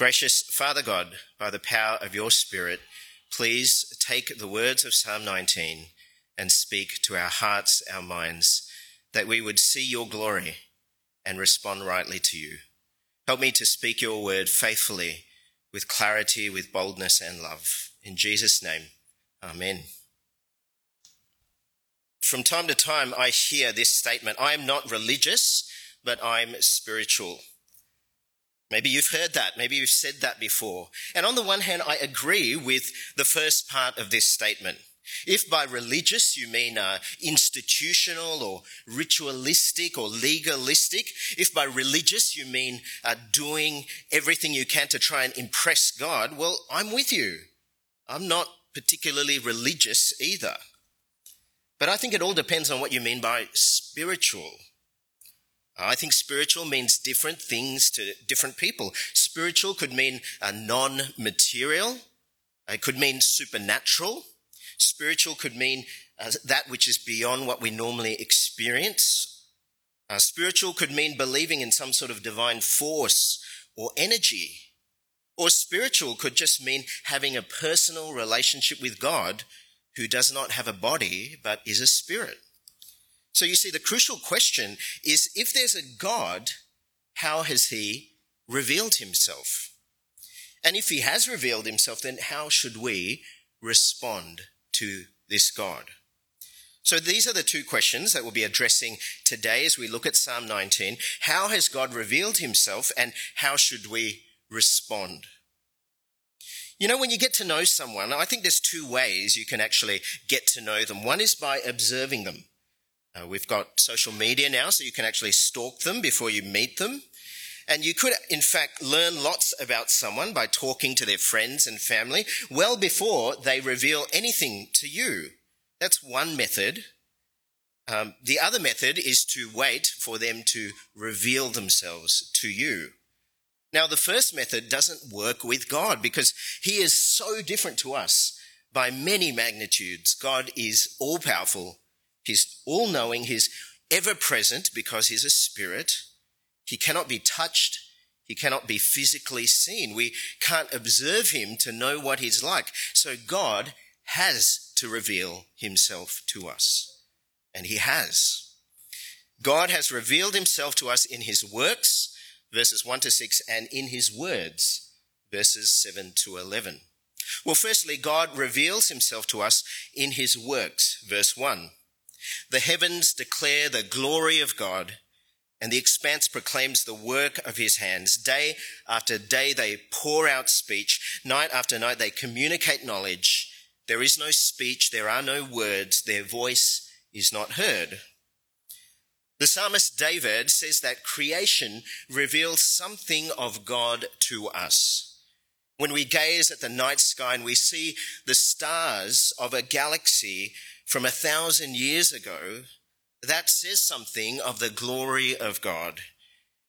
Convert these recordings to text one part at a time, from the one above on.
Gracious Father God, by the power of your Spirit, please take the words of Psalm 19 and speak to our hearts, our minds, that we would see your glory and respond rightly to you. Help me to speak your word faithfully, with clarity, with boldness and love. In Jesus' name, Amen. From time to time, I hear this statement I am not religious, but I'm spiritual. Maybe you've heard that. Maybe you've said that before. And on the one hand, I agree with the first part of this statement. If by religious you mean uh, institutional or ritualistic or legalistic, if by religious you mean uh, doing everything you can to try and impress God, well, I'm with you. I'm not particularly religious either. But I think it all depends on what you mean by spiritual. I think spiritual means different things to different people. Spiritual could mean a non-material. It could mean supernatural. Spiritual could mean uh, that which is beyond what we normally experience. Uh, spiritual could mean believing in some sort of divine force or energy. Or spiritual could just mean having a personal relationship with God who does not have a body but is a spirit. So you see, the crucial question is if there's a God, how has he revealed himself? And if he has revealed himself, then how should we respond to this God? So these are the two questions that we'll be addressing today as we look at Psalm 19. How has God revealed himself and how should we respond? You know, when you get to know someone, I think there's two ways you can actually get to know them. One is by observing them. Uh, we've got social media now, so you can actually stalk them before you meet them. And you could, in fact, learn lots about someone by talking to their friends and family well before they reveal anything to you. That's one method. Um, the other method is to wait for them to reveal themselves to you. Now, the first method doesn't work with God because He is so different to us by many magnitudes. God is all powerful He's all knowing. He's ever present because he's a spirit. He cannot be touched. He cannot be physically seen. We can't observe him to know what he's like. So God has to reveal himself to us. And he has. God has revealed himself to us in his works, verses 1 to 6, and in his words, verses 7 to 11. Well, firstly, God reveals himself to us in his works, verse 1. The heavens declare the glory of God, and the expanse proclaims the work of his hands. Day after day they pour out speech. Night after night they communicate knowledge. There is no speech, there are no words, their voice is not heard. The psalmist David says that creation reveals something of God to us. When we gaze at the night sky and we see the stars of a galaxy from a thousand years ago, that says something of the glory of God.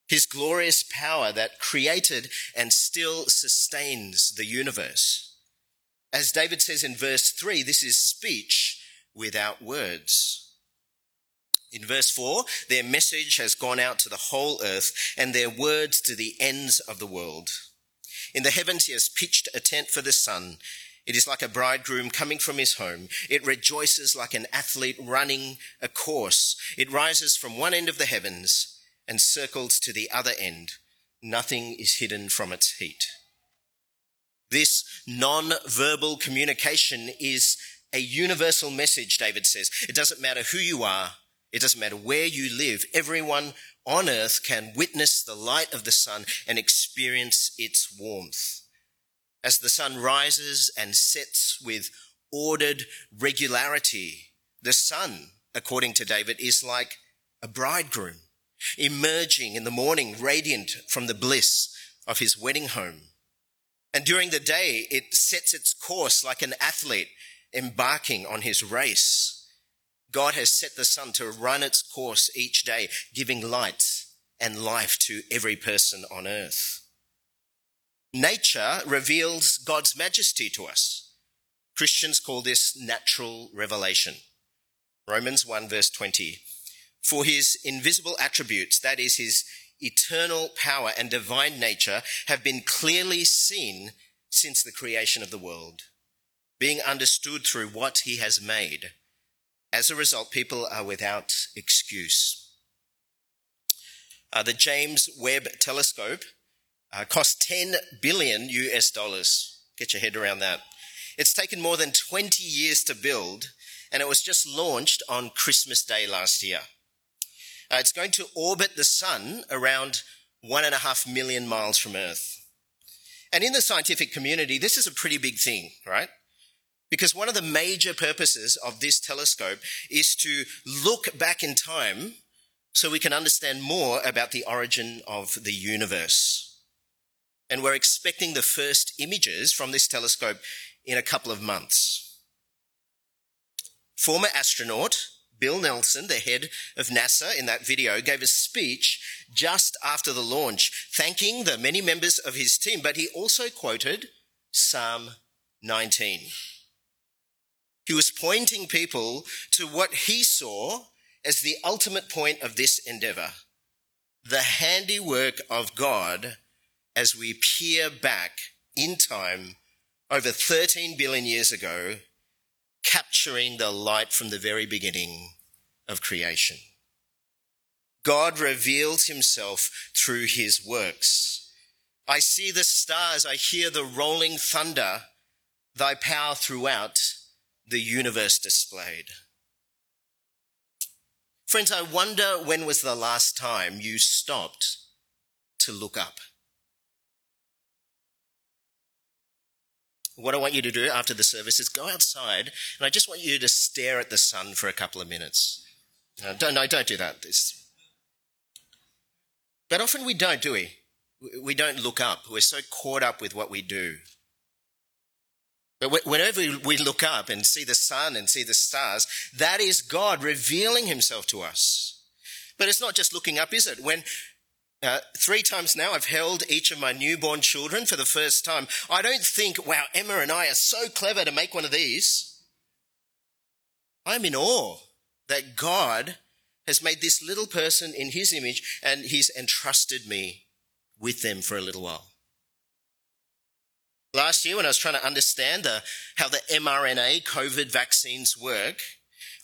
His glorious power that created and still sustains the universe. As David says in verse 3, this is speech without words. In verse 4, their message has gone out to the whole earth and their words to the ends of the world. In the heavens, he has pitched a tent for the sun it is like a bridegroom coming from his home. It rejoices like an athlete running a course. It rises from one end of the heavens and circles to the other end. Nothing is hidden from its heat. This non-verbal communication is a universal message, David says. It doesn't matter who you are. It doesn't matter where you live. Everyone on earth can witness the light of the sun and experience its warmth as the sun rises and sets with ordered regularity. The sun, according to David, is like a bridegroom emerging in the morning radiant from the bliss of his wedding home. And during the day, it sets its course like an athlete embarking on his race. God has set the sun to run its course each day, giving light and life to every person on earth. Nature reveals God's majesty to us. Christians call this natural revelation. Romans 1 verse 20. For his invisible attributes, that is his eternal power, and divine nature have been clearly seen since the creation of the world, being understood through what he has made. As a result, people are without excuse. Uh, the James Webb Telescope uh, cost 10 billion US dollars. Get your head around that. It's taken more than 20 years to build, and it was just launched on Christmas Day last year. Uh, it's going to orbit the sun around one and a half million miles from Earth. And in the scientific community, this is a pretty big thing, right? Because one of the major purposes of this telescope is to look back in time so we can understand more about the origin of the universe. And we're expecting the first images from this telescope in a couple of months. Former astronaut Bill Nelson, the head of NASA in that video, gave a speech just after the launch, thanking the many members of his team, but he also quoted Psalm 19. He was pointing people to what he saw as the ultimate point of this endeavor the handiwork of God as we peer back in time over 13 billion years ago, capturing the light from the very beginning of creation. God reveals himself through his works. I see the stars, I hear the rolling thunder, thy power throughout the universe displayed. Friends, I wonder when was the last time you stopped to look up? What I want you to do after the service is go outside and I just want you to stare at the sun for a couple of minutes. No, don't, no, don't do that. This. But often we don't, do we? We don't look up. We're so caught up with what we do. But whenever we look up and see the sun and see the stars, that is God revealing himself to us. But it's not just looking up, is it? When uh, three times now I've held each of my newborn children for the first time, I don't think, wow, Emma and I are so clever to make one of these. I'm in awe that God has made this little person in his image and he's entrusted me with them for a little while. Last year, when I was trying to understand the, how the mRNA COVID vaccines work,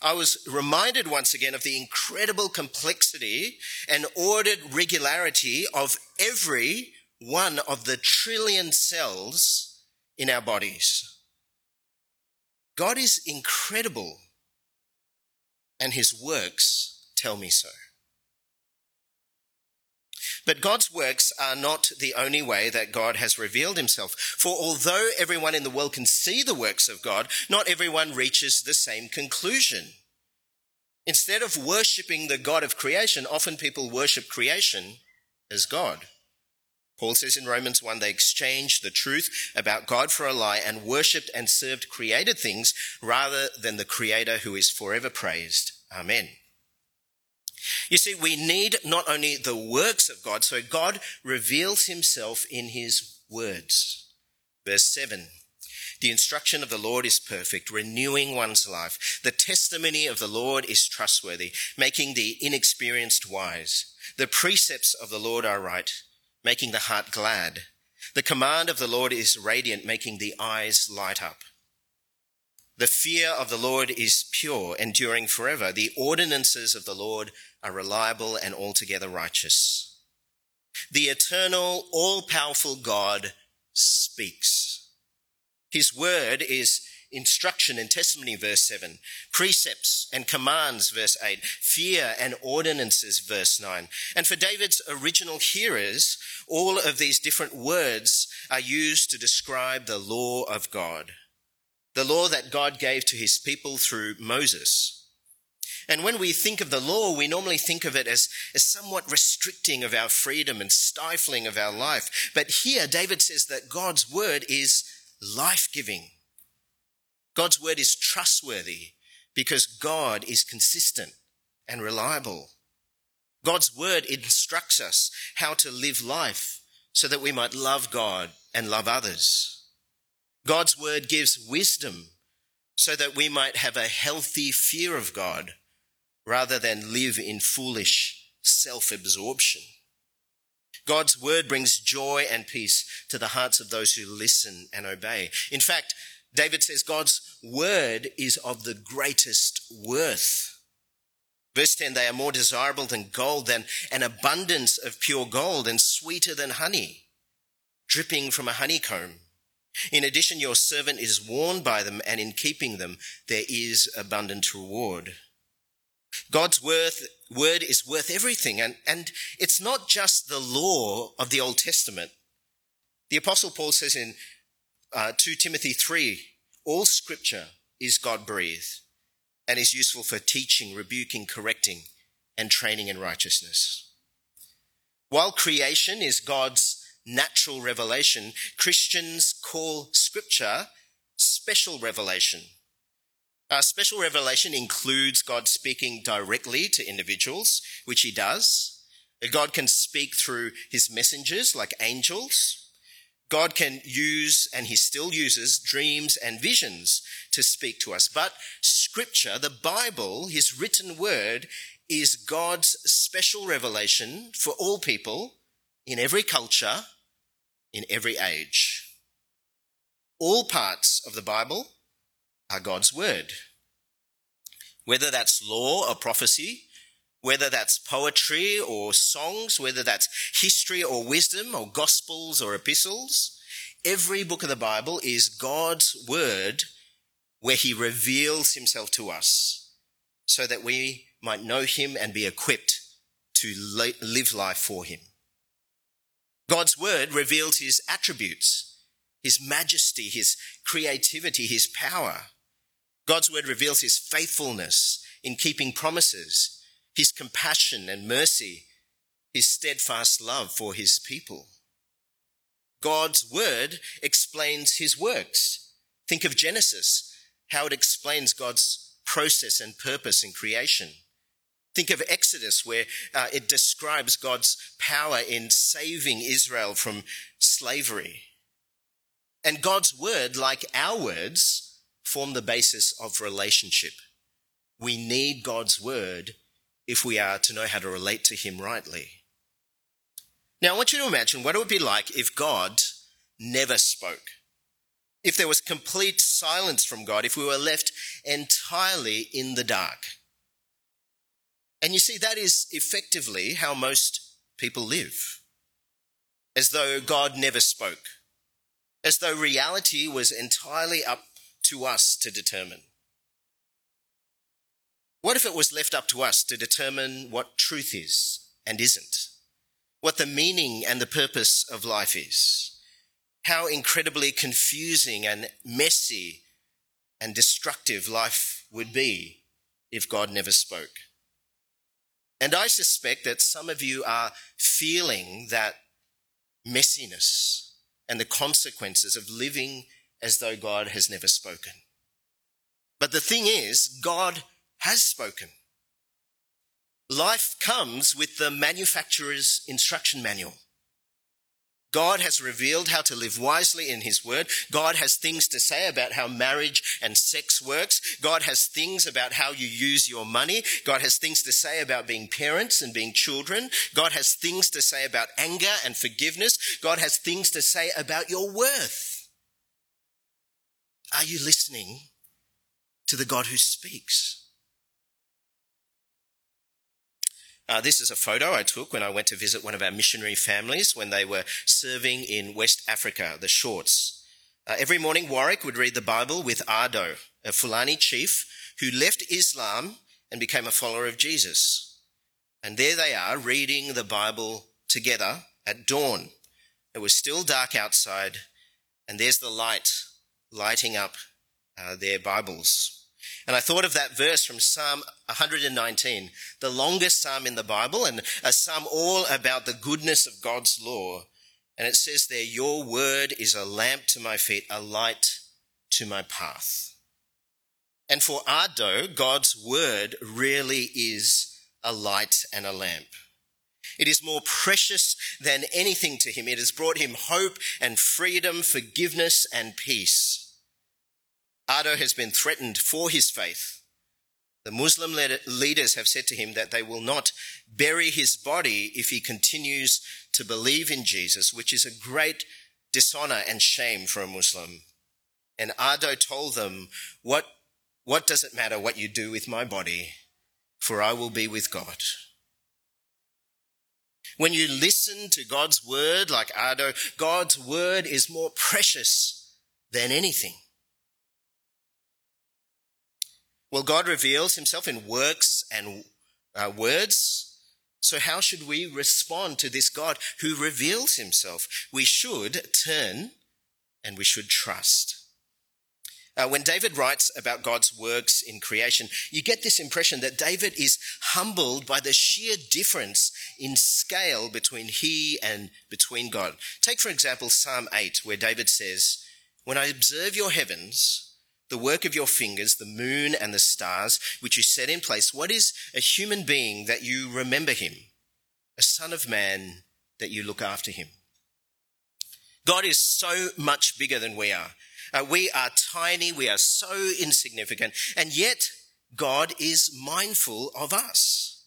I was reminded once again of the incredible complexity and ordered regularity of every one of the trillion cells in our bodies. God is incredible, and his works tell me so. But God's works are not the only way that God has revealed himself. For although everyone in the world can see the works of God, not everyone reaches the same conclusion. Instead of worshipping the God of creation, often people worship creation as God. Paul says in Romans 1 they exchanged the truth about God for a lie and worshipped and served created things rather than the Creator who is forever praised. Amen. You see, we need not only the works of God, so God reveals himself in his words. Verse 7 The instruction of the Lord is perfect, renewing one's life. The testimony of the Lord is trustworthy, making the inexperienced wise. The precepts of the Lord are right, making the heart glad. The command of the Lord is radiant, making the eyes light up. The fear of the Lord is pure, enduring forever. The ordinances of the Lord are reliable and altogether righteous. The eternal, all powerful God speaks. His word is instruction and testimony, verse 7, precepts and commands, verse 8, fear and ordinances, verse 9. And for David's original hearers, all of these different words are used to describe the law of God the law that God gave to his people through Moses. And when we think of the law, we normally think of it as, as somewhat restricting of our freedom and stifling of our life. But here, David says that God's word is life giving. God's word is trustworthy because God is consistent and reliable. God's word instructs us how to live life so that we might love God and love others. God's word gives wisdom so that we might have a healthy fear of God rather than live in foolish self absorption. God's word brings joy and peace to the hearts of those who listen and obey. In fact, David says God's word is of the greatest worth. Verse 10 they are more desirable than gold, than an abundance of pure gold, and sweeter than honey, dripping from a honeycomb. In addition, your servant is warned by them, and in keeping them, there is abundant reward. God's word is worth everything, and, and it's not just the law of the Old Testament. The Apostle Paul says in uh, 2 Timothy 3 all scripture is God breathed and is useful for teaching, rebuking, correcting, and training in righteousness. While creation is God's natural revelation, Christians call scripture special revelation. Uh, special revelation includes God speaking directly to individuals, which he does. God can speak through his messengers like angels. God can use, and he still uses, dreams and visions to speak to us. But scripture, the Bible, his written word, is God's special revelation for all people in every culture, in every age. All parts of the Bible are God's word. Whether that's law or prophecy, whether that's poetry or songs, whether that's history or wisdom or gospels or epistles, every book of the Bible is God's word where he reveals himself to us so that we might know him and be equipped to live life for him. God's word reveals his attributes, his majesty, his creativity, his power. God's word reveals his faithfulness in keeping promises his compassion and mercy, his steadfast love for his people. God's word explains his works. Think of Genesis, how it explains God's process and purpose in creation. Think of Exodus, where uh, it describes God's power in saving Israel from slavery. And God's word, like our words, form the basis of relationship. We need God's word if we are to know how to relate to Him rightly. Now, I want you to imagine what it would be like if God never spoke. If there was complete silence from God, if we were left entirely in the dark. And you see, that is effectively how most people live. As though God never spoke. As though reality was entirely up to us to determine. What if it was left up to us to determine what truth is and isn't? What the meaning and the purpose of life is? How incredibly confusing and messy and destructive life would be if God never spoke. And I suspect that some of you are feeling that messiness and the consequences of living as though God has never spoken. But the thing is, God has spoken. Life comes with the manufacturer's instruction manual. God has revealed how to live wisely in His Word. God has things to say about how marriage and sex works. God has things about how you use your money. God has things to say about being parents and being children. God has things to say about anger and forgiveness. God has things to say about your worth. Are you listening to the God who speaks? Uh, this is a photo I took when I went to visit one of our missionary families when they were serving in West Africa, the Shorts. Uh, every morning, Warwick would read the Bible with Ardo, a Fulani chief who left Islam and became a follower of Jesus. And there they are reading the Bible together at dawn. It was still dark outside, and there's the light lighting up uh, their Bibles. And I thought of that verse from Psalm 119, the longest psalm in the Bible, and a psalm all about the goodness of God's law. And it says there, Your word is a lamp to my feet, a light to my path. And for Ardo, God's word really is a light and a lamp. It is more precious than anything to him. It has brought him hope and freedom, forgiveness and peace. Ardo has been threatened for his faith. The Muslim leaders have said to him that they will not bury his body if he continues to believe in Jesus, which is a great dishonor and shame for a Muslim. And Ardo told them, what, what does it matter what you do with my body? For I will be with God. When you listen to God's word like Ardo, God's word is more precious than anything. Well, God reveals himself in works and uh, words. So how should we respond to this God who reveals himself? We should turn and we should trust. Uh, when David writes about God's works in creation, you get this impression that David is humbled by the sheer difference in scale between he and between God. Take, for example, Psalm 8, where David says, When I observe your heavens, the work of your fingers, the moon and the stars, which you set in place. What is a human being that you remember him? A son of man that you look after him. God is so much bigger than we are. Uh, we are tiny, we are so insignificant, and yet God is mindful of us.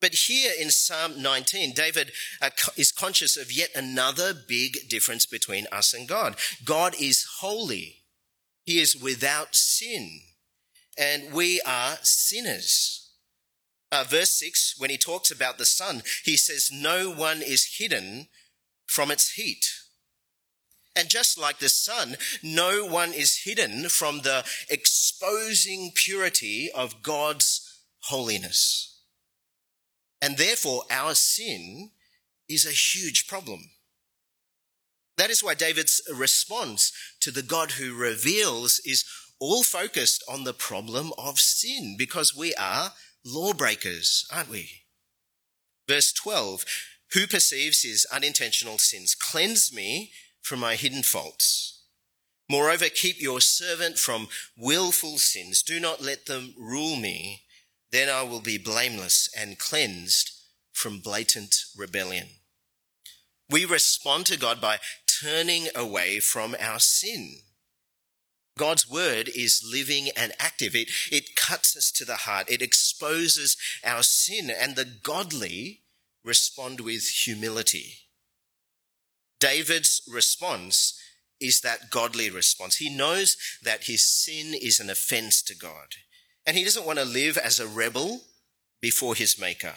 But here in Psalm 19, David uh, is conscious of yet another big difference between us and God. God is holy. He is without sin, and we are sinners. Uh, verse 6, when he talks about the sun, he says, No one is hidden from its heat. And just like the sun, no one is hidden from the exposing purity of God's holiness. And therefore, our sin is a huge problem. That is why David's response to the God who reveals is all focused on the problem of sin because we are lawbreakers, aren't we? Verse 12, who perceives his unintentional sins? Cleanse me from my hidden faults. Moreover, keep your servant from willful sins. Do not let them rule me. Then I will be blameless and cleansed from blatant rebellion. We respond to God by turning away from our sin. God's word is living and active. It, it cuts us to the heart. It exposes our sin and the godly respond with humility. David's response is that godly response. He knows that his sin is an offense to God and he doesn't want to live as a rebel before his maker.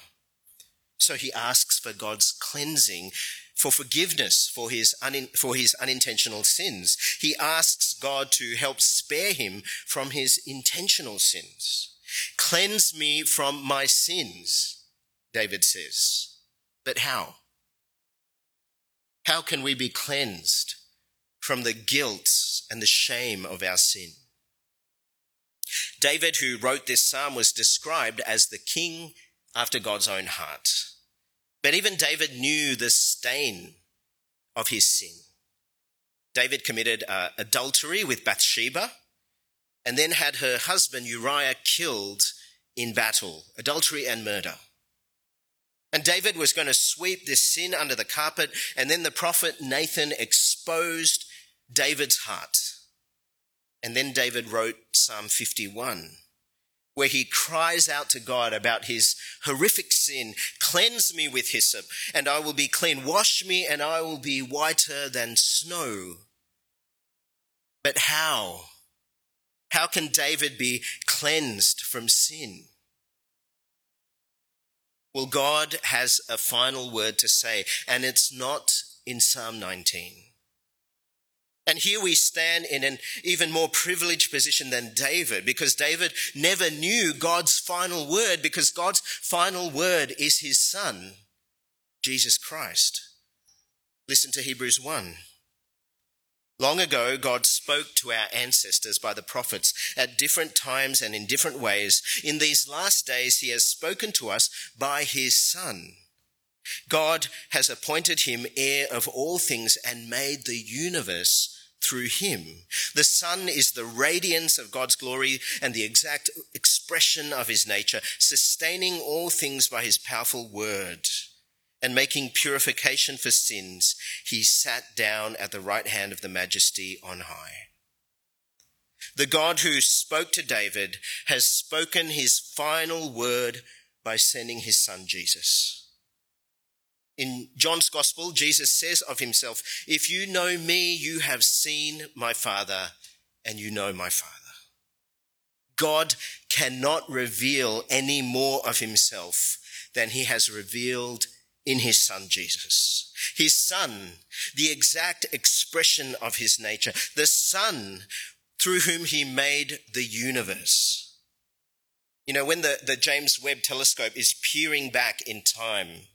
So he asks for God's cleansing for forgiveness for his, un- for his unintentional sins. He asks God to help spare him from his intentional sins. Cleanse me from my sins, David says. But how? How can we be cleansed from the guilt and the shame of our sin? David, who wrote this psalm, was described as the king after God's own heart. But even David knew the stain of his sin. David committed uh, adultery with Bathsheba and then had her husband Uriah killed in battle, adultery and murder. And David was going to sweep this sin under the carpet, and then the prophet Nathan exposed David's heart. And then David wrote Psalm 51 where he cries out to God about his horrific sin Cleanse me with hyssop, and I will be clean. Wash me, and I will be whiter than snow. But how? How can David be cleansed from sin? Well, God has a final word to say, and it's not in Psalm 19. And here we stand in an even more privileged position than David because David never knew God's final word because God's final word is his son, Jesus Christ. Listen to Hebrews 1. Long ago, God spoke to our ancestors by the prophets at different times and in different ways. In these last days, he has spoken to us by his son. God has appointed him heir of all things and made the universe through him. The Son is the radiance of God's glory and the exact expression of his nature, sustaining all things by his powerful word and making purification for sins. He sat down at the right hand of the majesty on high. The God who spoke to David has spoken his final word by sending his son Jesus. In John's Gospel, Jesus says of himself, If you know me, you have seen my Father, and you know my Father. God cannot reveal any more of himself than he has revealed in his son Jesus. His son, the exact expression of his nature, the son through whom he made the universe. You know, when the, the James Webb telescope is peering back in time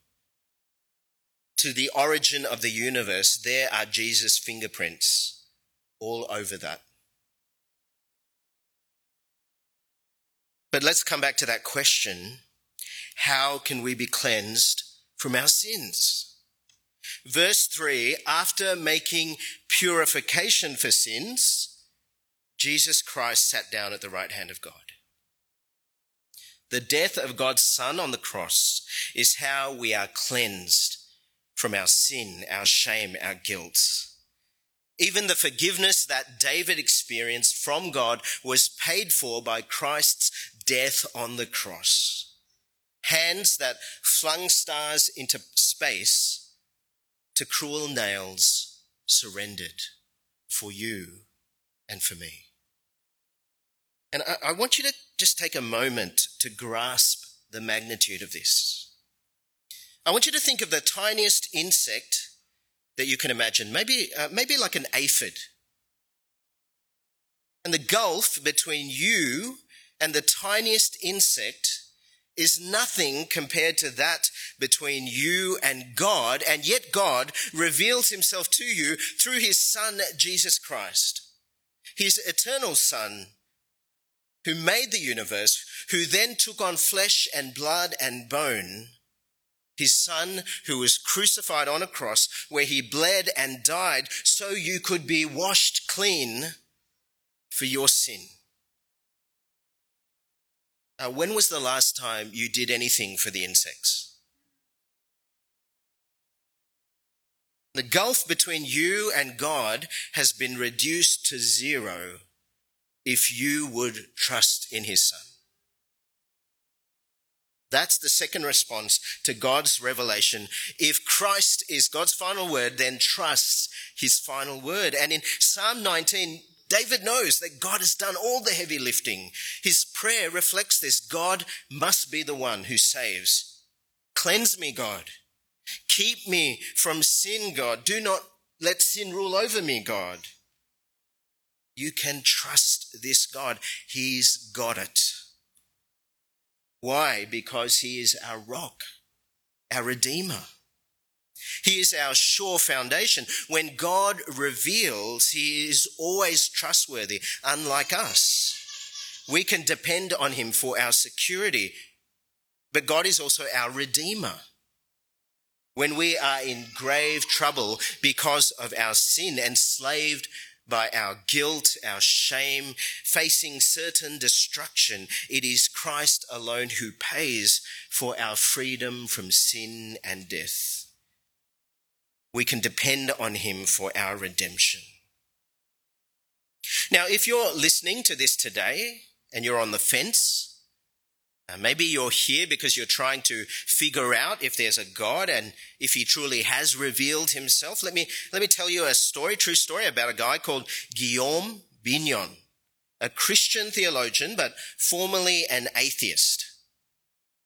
to the origin of the universe, there are Jesus' fingerprints all over that. But let's come back to that question how can we be cleansed from our sins? Verse 3 After making purification for sins, Jesus Christ sat down at the right hand of God. The death of God's Son on the cross is how we are cleansed from our sin, our shame, our guilt. Even the forgiveness that David experienced from God was paid for by Christ's death on the cross. Hands that flung stars into space to cruel nails surrendered for you and for me. And I, I, want you to just take a moment to grasp the magnitude of this. I want you to think of the tiniest insect that you can imagine, maybe, uh, maybe like an aphid. And the gulf between you and the tiniest insect is nothing compared to that between you and God, and yet God reveals himself to you through his Son, Jesus Christ, his eternal Son, who made the universe, who then took on flesh and blood and bone, his Son who was crucified on a cross where he bled and died so you could be washed clean for your sin. Uh, when was the last time you did anything for the insects? The gulf between you and God has been reduced to zero if you would trust in His Son. That's the second response to God's revelation. If Christ is God's final word, then trust His final word. And in Psalm 19, David knows that God has done all the heavy lifting. His prayer reflects this. God must be the one who saves. Cleanse me, God. Keep me from sin, God. Do not let sin rule over me, God. You can trust this God. He's got it. Why? Because he is our rock, our redeemer. He is our sure foundation. When God reveals, He is always trustworthy, unlike us. We can depend on Him for our security, but God is also our Redeemer. When we are in grave trouble because of our sin, enslaved by our guilt, our shame, facing certain destruction, it is Christ alone who pays for our freedom from sin and death we can depend on him for our redemption. Now, if you're listening to this today and you're on the fence, uh, maybe you're here because you're trying to figure out if there's a God and if he truly has revealed himself. Let me, let me tell you a story, true story about a guy called Guillaume Bignon, a Christian theologian, but formerly an atheist.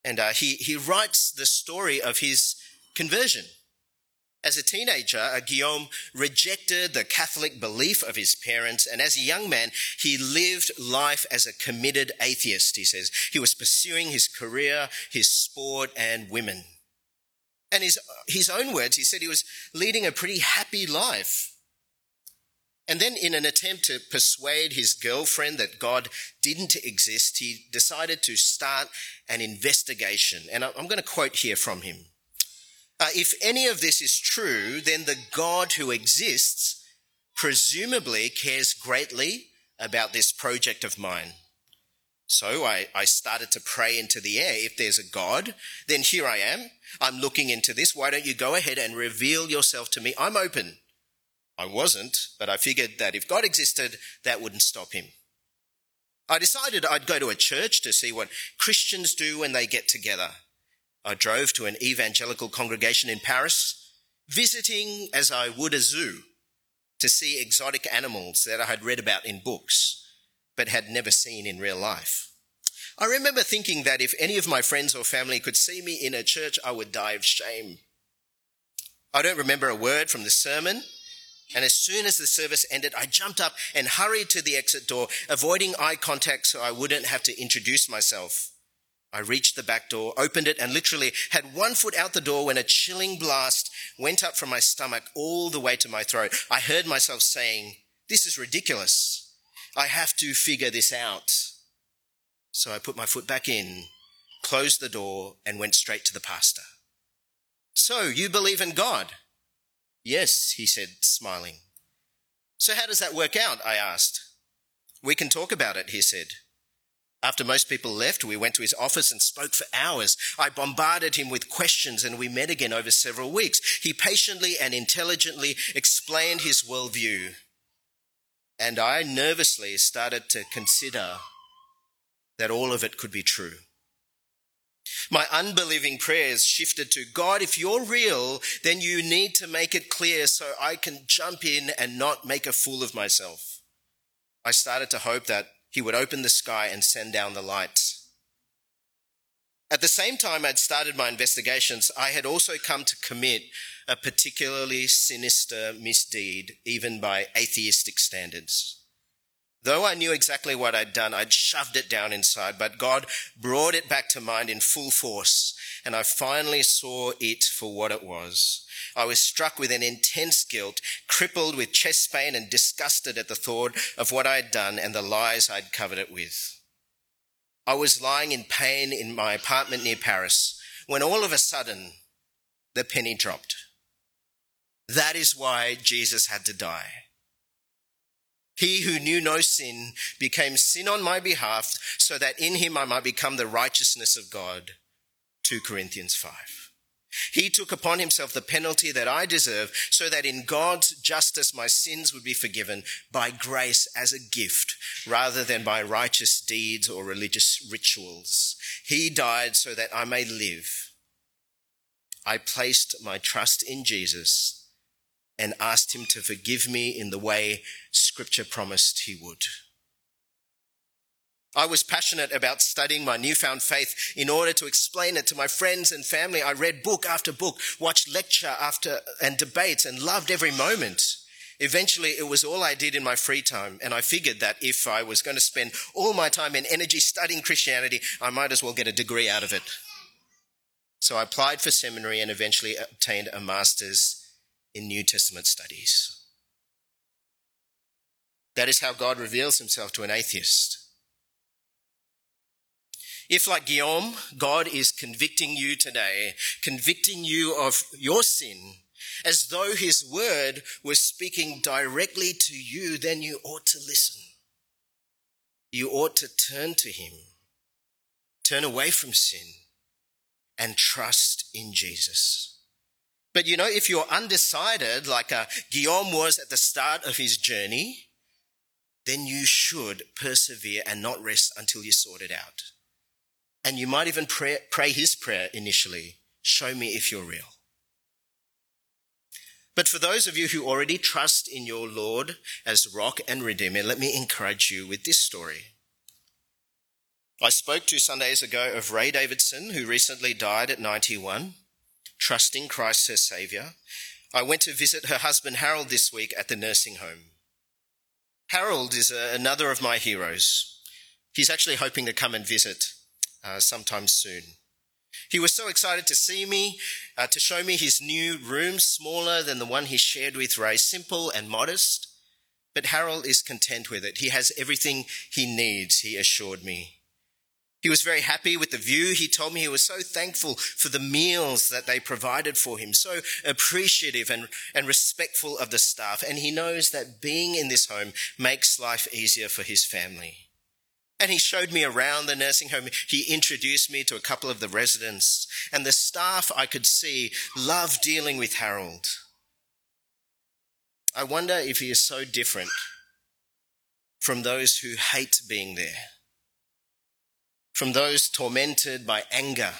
And uh, he, he writes the story of his conversion. As a teenager, uh, Guillaume rejected the Catholic belief of his parents, and as a young man, he lived life as a committed atheist, he says. He was pursuing his career, his sport, and women. And his, his own words, he said he was leading a pretty happy life. And then, in an attempt to persuade his girlfriend that God didn't exist, he decided to start an investigation. And I'm going to quote here from him. Uh, if any of this is true, then the God who exists presumably cares greatly about this project of mine. So I, I started to pray into the air. If there's a God, then here I am. I'm looking into this. Why don't you go ahead and reveal yourself to me? I'm open. I wasn't, but I figured that if God existed, that wouldn't stop him. I decided I'd go to a church to see what Christians do when they get together. I drove to an evangelical congregation in Paris, visiting as I would a zoo to see exotic animals that I had read about in books, but had never seen in real life. I remember thinking that if any of my friends or family could see me in a church, I would die of shame. I don't remember a word from the sermon. And as soon as the service ended, I jumped up and hurried to the exit door, avoiding eye contact so I wouldn't have to introduce myself. I reached the back door, opened it, and literally had one foot out the door when a chilling blast went up from my stomach all the way to my throat. I heard myself saying, This is ridiculous. I have to figure this out. So I put my foot back in, closed the door, and went straight to the pastor. So you believe in God? Yes, he said, smiling. So how does that work out? I asked. We can talk about it, he said. After most people left, we went to his office and spoke for hours. I bombarded him with questions and we met again over several weeks. He patiently and intelligently explained his worldview. And I nervously started to consider that all of it could be true. My unbelieving prayers shifted to God, if you're real, then you need to make it clear so I can jump in and not make a fool of myself. I started to hope that he would open the sky and send down the lights. At the same time I'd started my investigations, I had also come to commit a particularly sinister misdeed, even by atheistic standards. Though I knew exactly what I'd done, I'd shoved it down inside, but God brought it back to mind in full force, and I finally saw it for what it was. I was struck with an intense guilt, crippled with chest pain, and disgusted at the thought of what I had done and the lies I'd covered it with. I was lying in pain in my apartment near Paris when all of a sudden the penny dropped. That is why Jesus had to die. He who knew no sin became sin on my behalf so that in him I might become the righteousness of God. 2 Corinthians 5. He took upon himself the penalty that I deserve so that in God's justice my sins would be forgiven by grace as a gift rather than by righteous deeds or religious rituals. He died so that I may live. I placed my trust in Jesus and asked him to forgive me in the way scripture promised he would. I was passionate about studying my newfound faith in order to explain it to my friends and family. I read book after book, watched lecture after and debates and loved every moment. Eventually, it was all I did in my free time, and I figured that if I was going to spend all my time and energy studying Christianity, I might as well get a degree out of it. So I applied for seminary and eventually obtained a master's in New Testament studies. That is how God reveals himself to an atheist. If, like Guillaume, God is convicting you today, convicting you of your sin, as though his word was speaking directly to you, then you ought to listen. You ought to turn to him, turn away from sin, and trust in Jesus. But you know, if you're undecided, like uh, Guillaume was at the start of his journey, then you should persevere and not rest until you sort it out. And you might even pray, pray his prayer initially show me if you're real. But for those of you who already trust in your Lord as rock and redeemer, let me encourage you with this story. I spoke two Sundays ago of Ray Davidson, who recently died at 91, trusting Christ her Saviour. I went to visit her husband Harold this week at the nursing home. Harold is a, another of my heroes. He's actually hoping to come and visit uh, sometime soon. He was so excited to see me, uh, to show me his new room, smaller than the one he shared with Ray, simple and modest. But Harold is content with it. He has everything he needs, he assured me. He was very happy with the view. He told me he was so thankful for the meals that they provided for him, so appreciative and, and respectful of the staff. And he knows that being in this home makes life easier for his family. And he showed me around the nursing home. He introduced me to a couple of the residents. And the staff I could see love dealing with Harold. I wonder if he is so different from those who hate being there, from those tormented by anger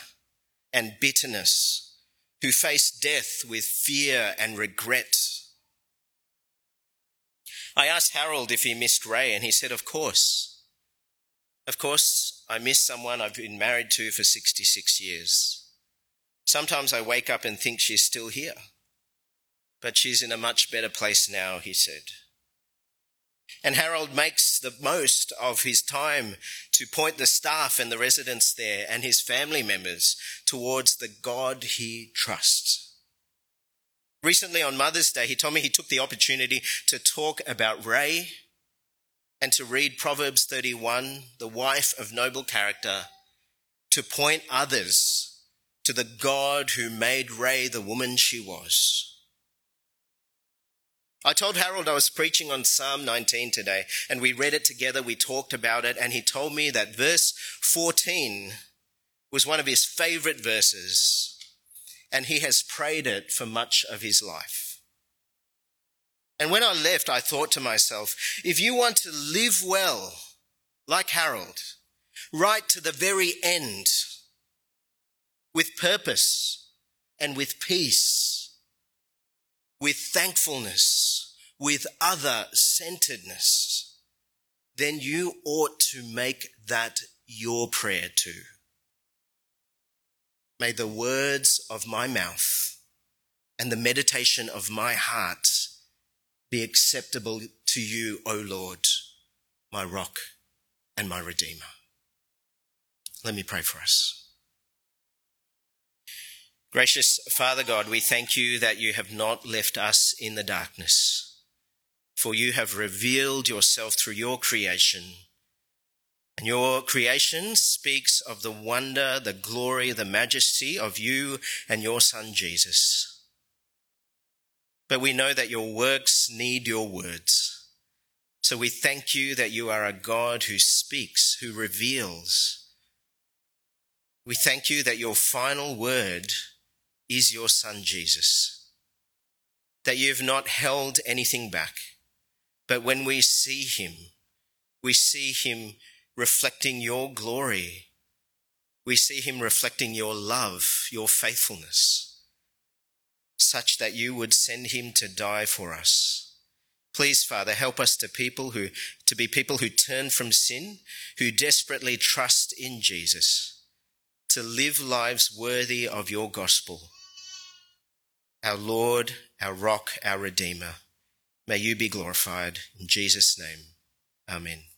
and bitterness, who face death with fear and regret. I asked Harold if he missed Ray, and he said, Of course. Of course, I miss someone I've been married to for 66 years. Sometimes I wake up and think she's still here, but she's in a much better place now, he said. And Harold makes the most of his time to point the staff and the residents there and his family members towards the God he trusts. Recently on Mother's Day, he told me he took the opportunity to talk about Ray and to read Proverbs 31, the wife of noble character, to point others to the God who made Ray the woman she was. I told Harold I was preaching on Psalm 19 today, and we read it together, we talked about it, and he told me that verse 14 was one of his favorite verses, and he has prayed it for much of his life. And when I left, I thought to myself, if you want to live well, like Harold, right to the very end, with purpose and with peace, with thankfulness, with other centeredness, then you ought to make that your prayer too. May the words of my mouth and the meditation of my heart be acceptable to you, O Lord, my rock and my redeemer. Let me pray for us. Gracious Father God, we thank you that you have not left us in the darkness, for you have revealed yourself through your creation. And your creation speaks of the wonder, the glory, the majesty of you and your Son Jesus. But we know that your works need your words. So we thank you that you are a God who speaks, who reveals. We thank you that your final word is your Son Jesus. That you've not held anything back, but when we see him, we see him reflecting your glory. We see him reflecting your love, your faithfulness, such that you would send him to die for us. Please, Father, help us to people who, to be people who turn from sin, who desperately trust in Jesus, to live lives worthy of your gospel our Lord, our rock, our Redeemer. May you be glorified. In Jesus' name, amen.